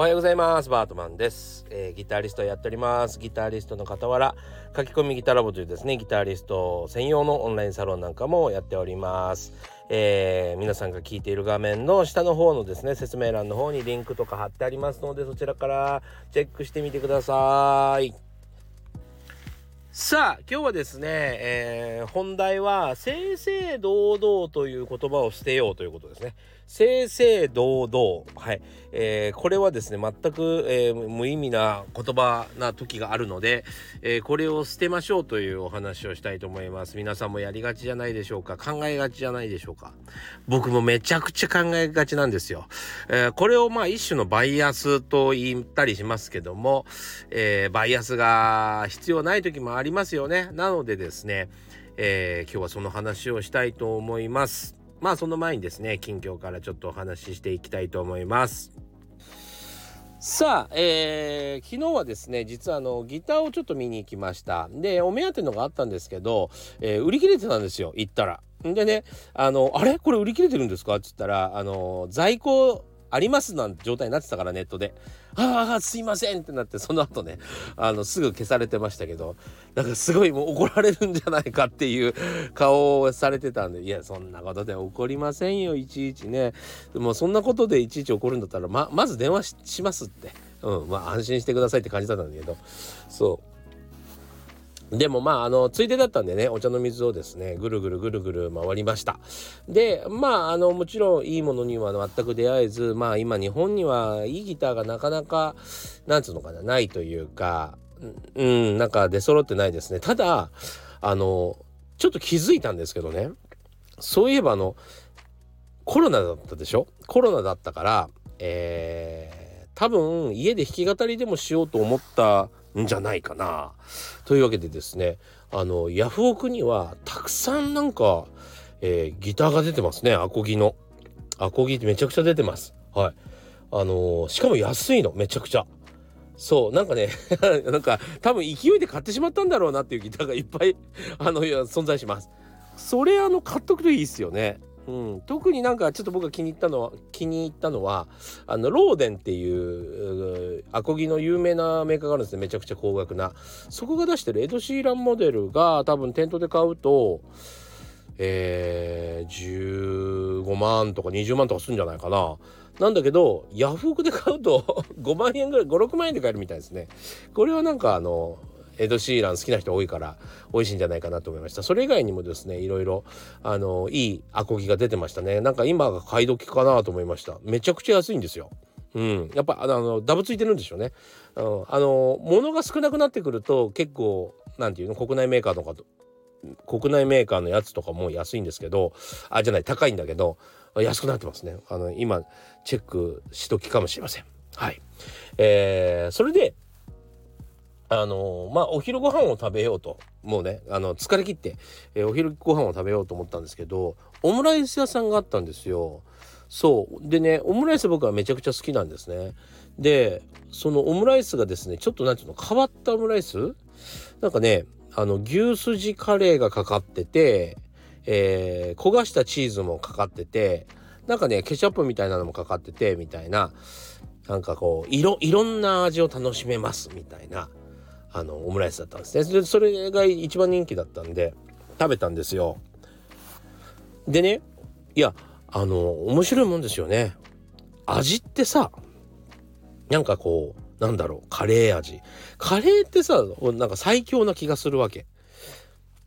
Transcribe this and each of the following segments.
おはようございます。バートマンです、えー、ギタリストやっております。ギタリストの傍ら、書き込みギタラボというですね、ギタリスト専用のオンラインサロンなんかもやっております。えー、皆さんが聞いている画面の下の方のですね、説明欄の方にリンクとか貼ってありますので、そちらからチェックしてみてください。さあ今日はですね、えー、本題は正々堂々という言葉を捨てようということですね。正々堂々。はい。えー、これはですね、全く、えー、無意味な言葉な時があるので、えー、これを捨てましょうというお話をしたいと思います。皆さんもやりがちじゃないでしょうか考えがちじゃないでしょうか僕もめちゃくちゃ考えがちなんですよ。えこれをまあ一種のバイアスと言ったりしますけども、えバイアスが必要ない時もありますよね。なのでですね、え今日はその話をしたいと思います。まあその前にですね近況からちょっとお話ししていきたいと思います。さあ、えー、昨日はですね実はあのギターをちょっと見に行きました。でお目当てのがあったんですけど、えー、売り切れてたんですよ行ったら。でねあのあれ？これ売り切れてるんですか？って言ったらあの在庫ありますなんて状態になってたからネットで「ああすいません」ってなってその後ねあのすぐ消されてましたけどなんかすごいもう怒られるんじゃないかっていう顔をされてたんでいやそんなことで怒りませんよいちいちね。でもそんなことでいちいち怒るんだったらままず電話しますって。うんまあ安心してくださいって感じだったんだけど。そう。でもまあ、あの、ついでだったんでね、お茶の水をですね、ぐるぐるぐるぐる回りました。で、まあ、あの、もちろんいいものには全く出会えず、まあ今日本にはいいギターがなかなか、なんつうのかな、ないというか、うん、なんか出揃ってないですね。ただ、あの、ちょっと気づいたんですけどね、そういえばあの、コロナだったでしょ？コロナだったから、えー、多分家で弾き語りでもしようと思ったんじゃないかな。というわけでですねあのヤフオクにはたくさんなんか、えー、ギターが出てますねアコギの。アコギってめちゃくちゃ出てます。はい。あのー、しかも安いのめちゃくちゃ。そうなんかね なんか多分勢いで買ってしまったんだろうなっていうギターがいっぱいあの存在します。それあの買っとくといいっすよね。うん、特になんかちょっと僕が気に入ったのは気に入ったのはあのローデンっていうアコギの有名なメーカーがあるんですね。めちゃくちゃ高額な。そこが出してるエド・シーランモデルが多分店頭で買うとえー、15万とか20万とかするんじゃないかな。なんだけどヤフオクで買うと 5万円ぐらい56万円で買えるみたいですね。これはなんかあのエド・シーラン好きな人多いから美味しいんじゃないかなと思いましたそれ以外にもですねいろいろあのいいアコギが出てましたねなんか今が買い時かなと思いましためちゃくちゃ安いんですようん、やっぱあのダブついてるんでしょうね。あのあの物が少なくなってくると結構なんていうの国内メーカーとかと国内メーカーのやつとかも安いんですけどあじゃない高いんだけど安くなってますね。あの今チェックしときかもしれません。はい。えー、それであのまあお昼ご飯を食べようと。もうねあの疲れ切って、えー、お昼ご飯を食べようと思ったんですけどオムライス屋さんがあったんですよ。そう。でねオムライス僕はめちゃくちゃ好きなんですね。でそのオムライスがですねちょっと何ていうの変わったオムライス？なんかねあの牛すじカレーがかかってて、えー、焦がしたチーズもかかっててなんかねケチャップみたいなのもかかっててみたいな。なんかこういろいろんな味を楽しめますみたいな。あのオムライスだったんですね。でそれが一番人気だったんで食べたんですよ。でねいやあの面白いもんですよね。味ってさなんかこうなんだろうカレー味。カレーってさなんか最強な気がするわけ。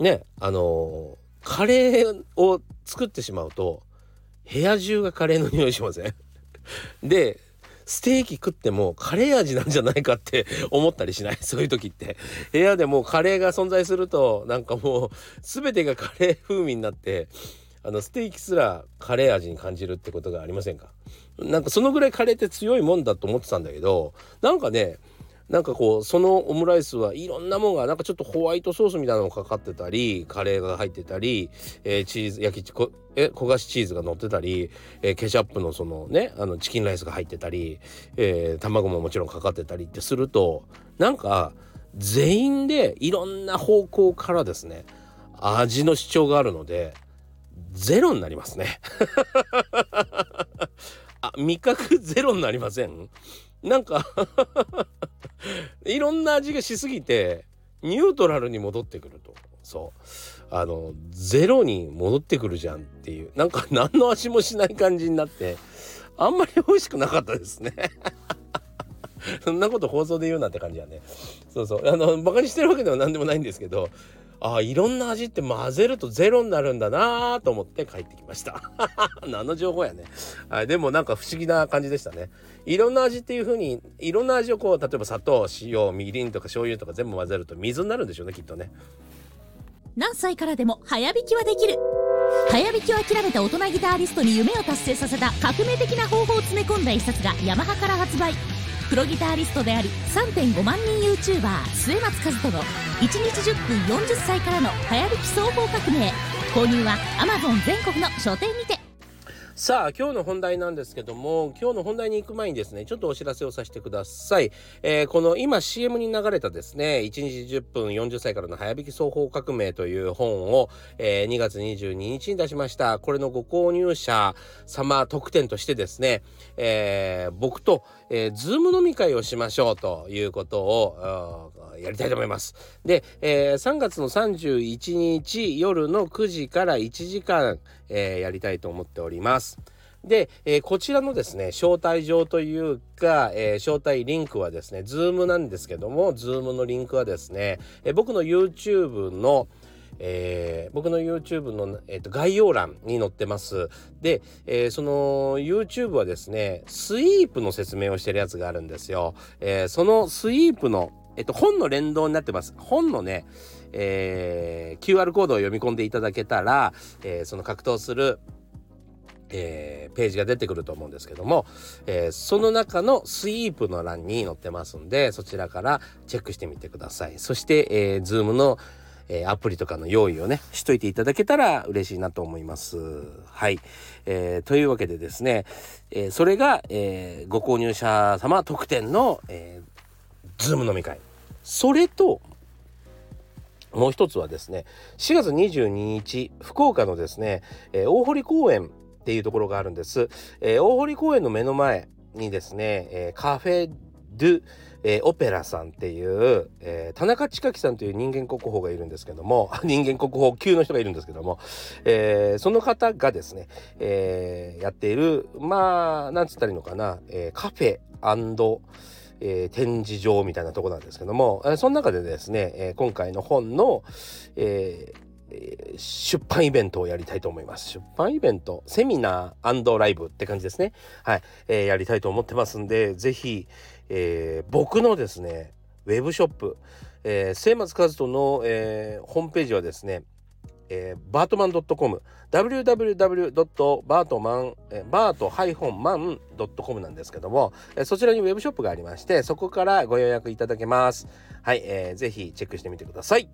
ねあのカレーを作ってしまうと部屋中がカレーの匂いしません？でステーキ食ってもカレー味なんじゃないかって 思ったりしない？そういう時って。部屋でもうカレーが存在するとなんかもう全てがカレー風味になってあのステーキすらカレー味に感じるってことがありませんか？なんかそのぐらいカレーって強いもんだと思ってたんだけどなんかねなんかこうそのオムライスはいろんなもんがなんかちょっとホワイトソースみたいなのがかかってたりカレーが入ってたり、えー、チーズ焼きこえ焦がしチーズが乗ってたり、えー、ケチャップのそのねあのチキンライスが入ってたり、えー、卵ももちろんかかってたりってするとなんか全員でいろんな方向からですね味の主張があるのでゼロになりますね。あ味覚ゼロになりません？なんか いろんな味がしすぎてニュートラルに戻ってくると。そう。あのゼロに戻ってくるじゃんっていう。なんか 何の味もしない感じになってあんまり美味しくなかったですね。そんなこと放送で言うなって感じやね。そうそう。あのバカにしてるわけでは何でもないんですけどあいろんな味って混ぜるとゼロになるんだなと思って帰ってきました。何の情報やね。あでもなんか不思議な感じでしたね。いろんな味っていう風にいろんな味をこう例えば砂糖塩みりんとか醤油とか全部混ぜると水になるんでしょうねきっとね。何歳からでも早弾きはできる。早弾きを諦めた大人ギタリストに夢を達成させた革命的な方法を詰め込んだ一冊がヤマハから発売。プロギタリストであり3.5万人 YouTuber 末松和人の1日10分40歳からの早弾き総合革命購入は Amazon 全国の書店にて。さあ今日の本題なんですけども今日の本題に行く前にですねちょっとお知らせをさせてください、えー、この今 CM に流れたですね1日10分40歳からの早弾き双方革命という本を、えー、2月22日に出しました。これのご購入者様特典としてですね、えー、僕と、えー、ズーム飲み会をしましょうということをやりたいと思います。で、えー、3月の31日夜の9時から1時間、えー、やりたいと思っております。で、えー、こちらのですね、招待状というか、えー、招待リンクはですね、ズームなんですけども、ズームのリンクはですね、えー、僕の YouTube の、えー、僕の YouTube の、えーと、概要欄に載ってます。で、えー、その YouTube はですね、スイープの説明をしてるやつがあるんですよ。えー、そのスイープのえっと、本の連動になってます。本のね、えー、QR コードを読み込んでいただけたら、えー、その格闘する、えー、ページが出てくると思うんですけども、え、その中のスイープの欄に載ってますんで、そちらからチェックしてみてください。そして、えー、Zoom の、え、アプリとかの用意をね、しといていただけたら嬉しいなと思います。はい。えー、というわけでですね、え、それが、えー、ご購入者様特典の、えーズーム飲み会。それともう一つはですね4月22日福岡のですね、えー、大堀公園っていうところがあるんです、えー、大堀公園の目の前にですね、えー、カフェ・ドゥ、オペラさんっていう、え、田中千樹さんという人間国宝がいるんですけども 人間国宝級の人がいるんですけども、え、その方がですね、え、やっているまあなんつったらいいのかな、え、カフェえー、展示場みたいなとこなんですけども、えー、その中でですね、えー、今回の本の、え出版イベントをやりたいと思います。出版イベント、セミナーライブって感じですね。はい、えやりたいと思ってますんで、是非、え僕のですね、ウェブショップ、え、末松和人の、えホームページはですね、えー、バートマン .com www.bartman バート -man.com なんですけども、えー、そちらにウェブショップがありましてそこからご予約いただけます。はい、えー、ぜひチェックしてみてください。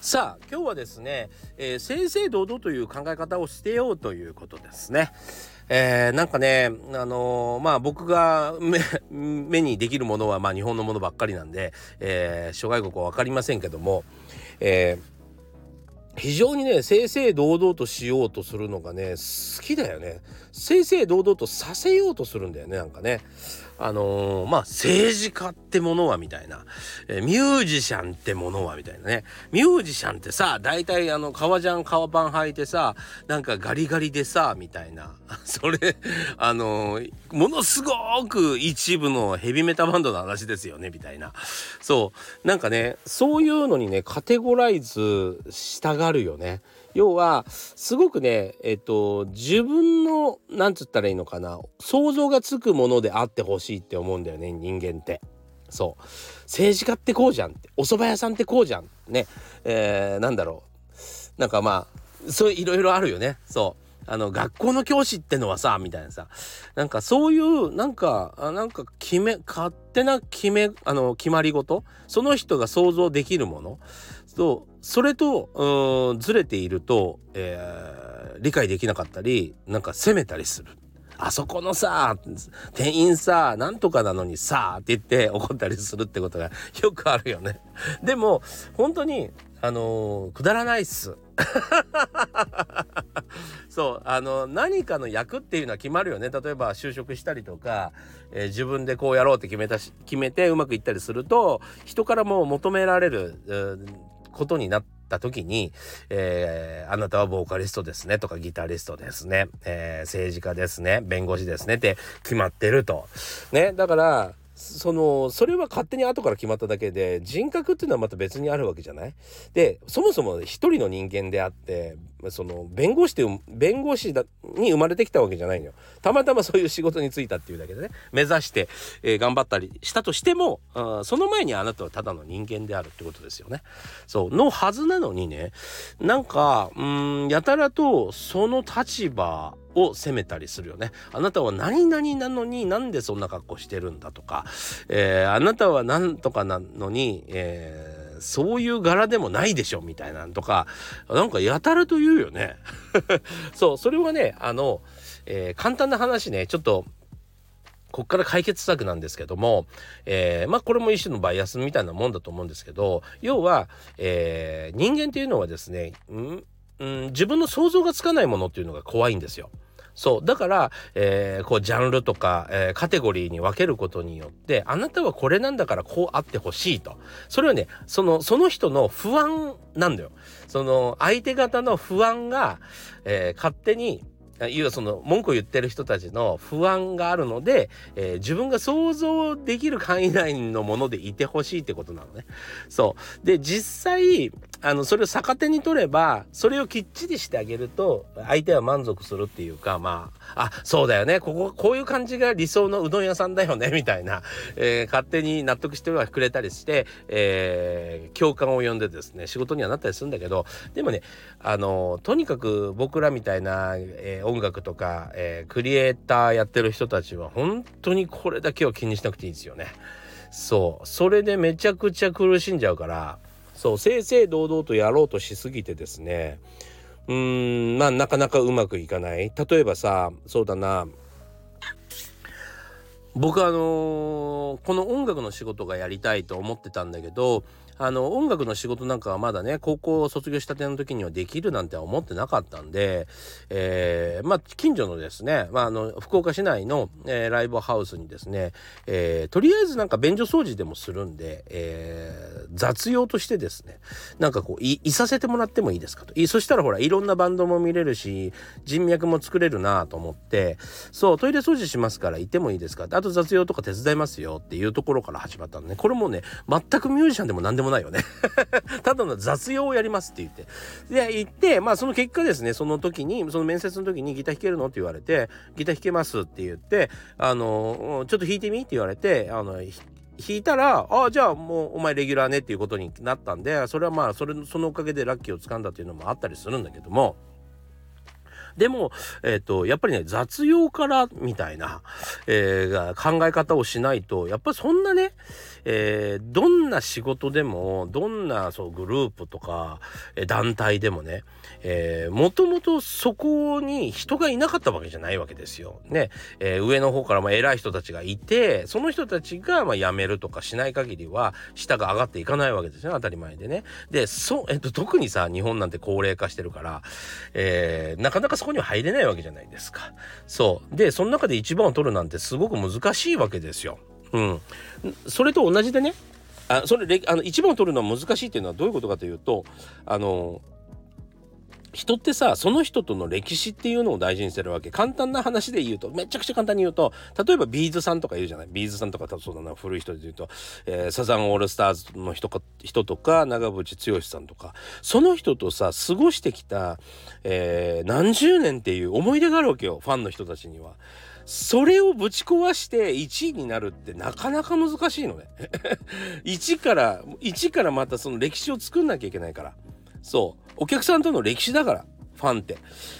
さあ今日はですね、えー、正々堂々という考え方を捨てようということですね。えー、なんかね、あのー、まあ僕が 目にできるものはまあ日本のものばっかりなんで、えー、諸外国は分かりませんけども、えー、非常にね正々堂々としようとするのがね好きだよね。正々堂々とさせようとするんだよねなんかね。あのー、まあ政治家ってものはみたいな、えー、ミュージシャンってものはみたいなね。ミュージシャンってさ大体あの革ジャン革パン履いてさなんかガリガリでさみたいな。それあのー、ものすごく一部のヘビメタバンドの話ですよねみたいな。そう。なんかねそういうのにねカテゴライズしたがるよね。要はすごくねえっと自分のなんつったらいいのかな想像がつくものであってほしいって思うんだよね人間って。そう。政治家ってこうじゃんって。お蕎麦屋さんってこうじゃんね。えー、なんだろう。なんかまあそういろいろあるよね。そう。あの学校の教師ってのはさみたいなさ。なんかそういうなんかなんか決め勝手な決めあの決まり事？その人が想像できるもの？とそれとうんずれていると、えー、理解できなかったりなんか責めたりする。あそこのさ店員さなんとかなのにさって言って怒ったりするってことがよくあるよね。でも本当にあのー、くだらないっす。そうあの何かの役っていうのは決まるよね例えば就職したりとか、えー、自分でこうやろうって決めたし決めてうまくいったりすると人からも求められる、えー、ことになった時に、えー、あなたはボーカリストですねとかギタリストですね、えー、政治家ですね弁護士ですねって決まってると。ねだからそのそれは勝手に後から決まっただけで人格っていうのはまた別にあるわけじゃない？でそもそも一人の人間であってその弁護士って弁護士だに生まれてきたわけじゃないのよ。たまたまそういう仕事に就いたっていうだけでね。目指して、えー、頑張ったりしたとしてもあその前にあなたはただの人間であるってことですよね。そう。のはずなのにねなんかうんやたらとその立場を責めたりするよね。あなたは何々なのになんでそんな格好してるんだとか、えー、あなたは何とかなのに、えー、そういう柄でもないでしょみたいなんとか、なんかやたらと言うよね。そう、それはね、あの、えー、簡単な話ね、ちょっとこっから解決策なんですけども、えー、まあこれも一種のバイアスみたいなもんだと思うんですけど要は、えー、人間っていうのはですね、んうん、自分の想像がつかないものっていうのが怖いんですよ。そう。だから、えー、こう、ジャンルとか、えー、カテゴリーに分けることによって、あなたはこれなんだからこうあってほしいと。それはね、その、その人の不安なんだよ。その、相手方の不安が、えー、勝手に、いわその文句を言ってる人たちの不安があるので、えー、自分が想像できる範囲内のものでいてほしいってことなのね。そう。で、実際、あの、それを逆手に取れば、それをきっちりしてあげると、相手は満足するっていうか、まあ、あ、そうだよね。ここ、こういう感じが理想のうどん屋さんだよね、みたいな、えー、勝手に納得してはくれたりして、えー、共感を呼んでですね、仕事にはなったりするんだけど、でもね、あの、とにかく僕らみたいな、えー、音楽とか、えクリエイターやってる人たちは、本当にこれだけは気にしなくていいですよね。そう。それでめちゃくちゃ苦しんじゃうから、そう正々堂々とやろうとしすぎてですねうーんまあなかなかうまくいかない。例えばさそうだな。僕あのー、この音楽の仕事がやりたいと思ってたんだけどあの音楽の仕事なんかはまだね高校を卒業したての時にはできるなんて思ってなかったんで、えー、まあ近所のですね、まあ、あの福岡市内の、えー、ライブハウスにですね、えー、とりあえずなんか便所掃除でもするんで、えー、雑用としてですねなんかこういさせてもらってもいいですかと。そしたらほらいろんなバンドも見れるし人脈も作れるなと思ってそうトイレ掃除しますから行ってもいいですかあと雑用とか手伝いますよっていうところから始まったんで、ね、これもね全くミュージシャンでも何でももないよね。ただの雑用をやりますって言って。で、行って、まあその結果ですね、その時に、その面接の時にギター弾けるの？って言われて、ギター弾けますって言って、あの、ちょっと弾いてみ？って言われて、あの、弾いたら、ああ、じゃあもうお前レギュラーねっていうことになったんで、それはまあ、それ、そのおかげでラッキーをつかんだっていうのもあったりするんだけども、でも、えっ、ー、と、やっぱりね、雑用からみたいな、えー、考え方をしないと、やっぱりそんなね、えー、どんな仕事でもどんなそうグループとか、え団体でもね、え、もともとそこに人がいなかったわけじゃないわけですよ。ね、えー、上の方からまあ偉い人たちがいてその人たちがま辞めるとかしない限りは下が上がっていかないわけですよ当たり前でね。でそ、えっと、特にさ日本なんて高齢化してるから、え、なかなかそこには入れないわけじゃないですか。そうでその中で一番を取るなんてすごく難しいわけですよ。うん、それと同じでねあそれあの1番を取るのは難しいっていうのはどういうことかというとあの人ってさその人との歴史っていうのを大事にしてるわけ。簡単な話で言うとめちゃくちゃ簡単に言うと例えば B'z さんとか言うじゃない？ B'z さんとかそうだな古い人で言うと、えー、サザンオールスターズの人か人とか長渕剛さんとか。その人とさ過ごしてきた、えー、何十年っていう思い出があるわけよファンの人たちには。それをぶち壊して1位になるってなかなか難しいのね。1から1からまたその歴史を作んなきゃいけないから。そう。お客さんとの歴史だからファンって。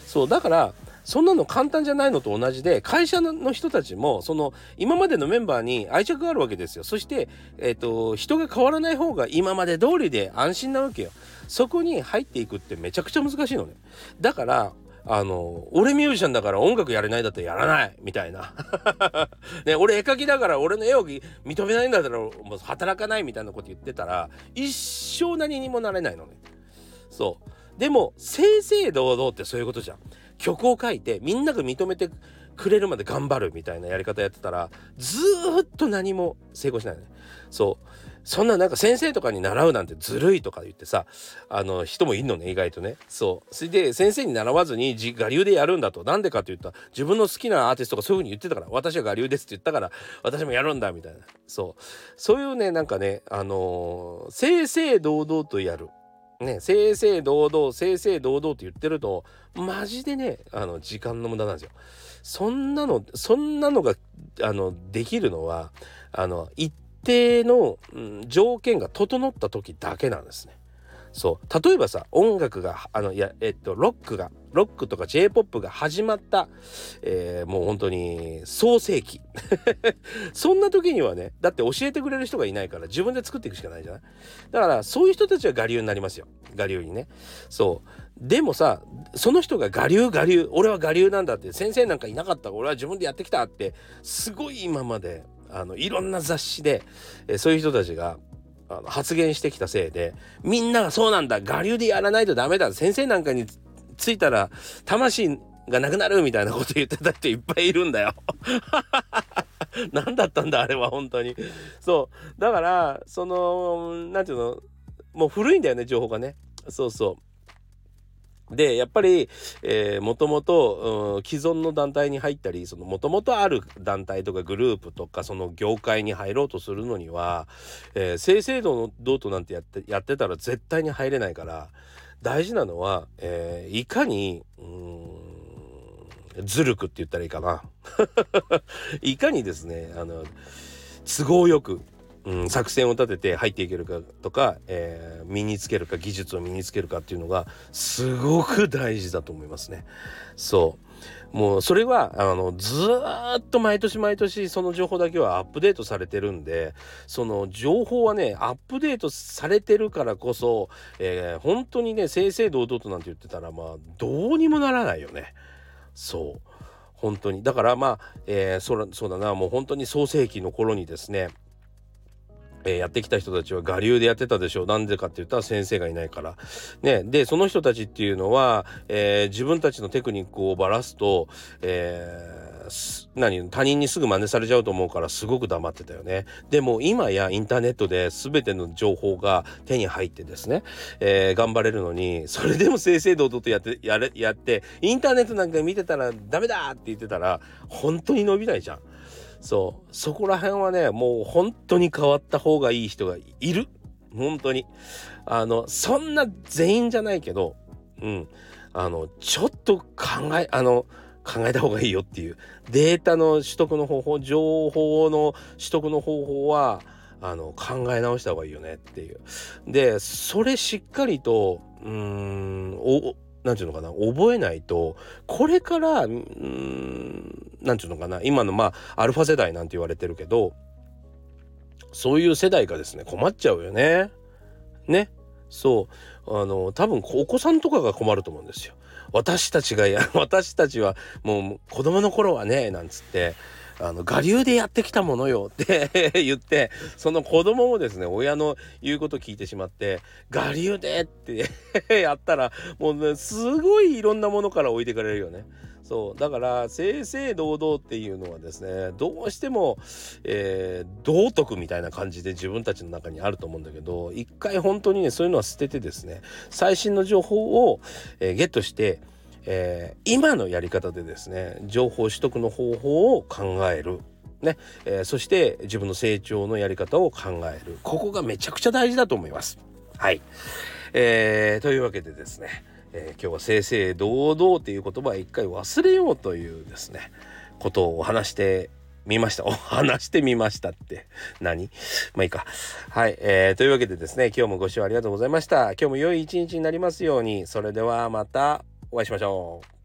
そう。だからそんなの簡単じゃないのと同じで会社の人たちもその今までのメンバーに愛着があるわけですよ。そして、えーと、人が変わらない方が今まで通りで安心なわけよ。そこに入っていくってめちゃくちゃ難しいのね。だからあの、俺ミュージシャンだから音楽やれないだったらやらないみたいな。ね、俺絵描きだから俺の絵を認めないんだったらもう働かないみたいなこと言ってたら、一生何にもなれないのね。そう。でも正々堂々ってそういうことじゃん曲を書いてみんなが認めてくれるまで頑張るみたいなやり方やってたらずっと何も成功しないのねそうそんななんか先生とかに習うなんてずるいとか言ってさあの人もいんのね意外とね。そう。それで先生に習わずに我流でやるんだと。なんでかって言ったら自分の好きなアーティストがそういう風に言ってたから私は我流ですって言ったから私もやるんだみたいな。そう。そういうねなんかねあのー、正々堂々とやる。ね正々堂々正々堂々って言ってるとマジでねあの時間の無駄なんですよ。そんなのそんなのがあのできるのはあの一定の、うん、条件が整った時だけなんですね。そう。例えばさ音楽があのいやえっとロックがロックとか J−POP が始まった、えー、もう本当に創世期。そんな時にはねだって教えてくれる人がいないから自分で作っていくしかないじゃない？だからそういう人たちは我流になりますよ。我流にね。そう。でもさその人が我流我流俺は我流なんだって先生なんかいなかった俺は自分でやってきたってすごい今まであのいろんな雑誌で、えー、そういう人たちがあの発言してきたせいでみんながそうなんだ我流でやらないとダメだ先生なんかについたら魂がなくなるみたいなこと言ってた人いっぱいいるんだよ。何だったんだあれは本当に。そう。だからその何て言うのもう古いんだよね情報がね。そうそう。でやっぱり、えー、もともと、既存の団体に入ったりもともとある団体とかグループとかその業界に入ろうとするのには、えー、正々堂々となんてやってやってたら絶対に入れないから大事なのは、えー、いかにずるくって言ったらいいかな。いかにですねあの都合よくうん、作戦を立てて入っていけるかとか、えー、身につけるか技術を身につけるかっていうのがすごく大事だと思いますね。そうもうそれはあのずっと毎年毎年その情報だけはアップデートされてるんでその情報はねアップデートされてるからこそ、えー、本当にね正々堂々となんて言ってたらまあどうにもならないよね。そう本当にだからまあ、えー、そそうだなもう本当に創世紀の頃にですねえー、やってきた人たちは我流でやってたでしょう。なんでかって言ったら先生がいないから。ね。で、その人たちっていうのは、えー、自分たちのテクニックをばらすと、えー何？他人にすぐ真似されちゃうと思うからすごく黙ってたよね。でも今やインターネットで全ての情報が手に入ってですね、えー、頑張れるのにそれでも正々堂々とやってやれやってインターネットなんか見てたらダメだって言ってたら本当に伸びないじゃん。そう。そこら辺はねもう本当に変わった方がいい人がいる。本当に。あのそんな全員じゃないけどうん。あのちょっと考えあの考えた方がいいよっていう。データの取得の方法情報の取得の方法はあの考え直した方がいいよねっていう。でそれしっかりとうんお何て言うのかな覚えないとこれからうん何て言うのかな今のまあアルファ世代なんて言われてるけどそういう世代がですね困っちゃうよね。ね。そうあの多分お子さんとかが困ると思うんですよ。私たちがや 私たちはもう子供の頃はねなんつってあの我流でやってきたものよって 言ってその子供もですね親の言うこと聞いてしまって我流でって やったらもうねすごいいろんなものから置いてかれるよね。そうだから正々堂々っていうのはですねどうしても、えー、道徳みたいな感じで自分たちの中にあると思うんだけど一回本当にねそういうのは捨ててですね最新の情報を、えー、ゲットしてえー、今のやり方でですね情報取得の方法を考える。ねえー、そして自分の成長のやり方を考えるここがめちゃくちゃ大事だと思います。はい、えー、というわけでですね、えー、今日は正々堂々っていう言葉は一回忘れようというですねことをお話してみました。お話してみましたって何？まあいいか。はい、えー。というわけでですね、今日もご視聴ありがとうございました。今日も良い一日になりますように。それではまたお会いしましょう。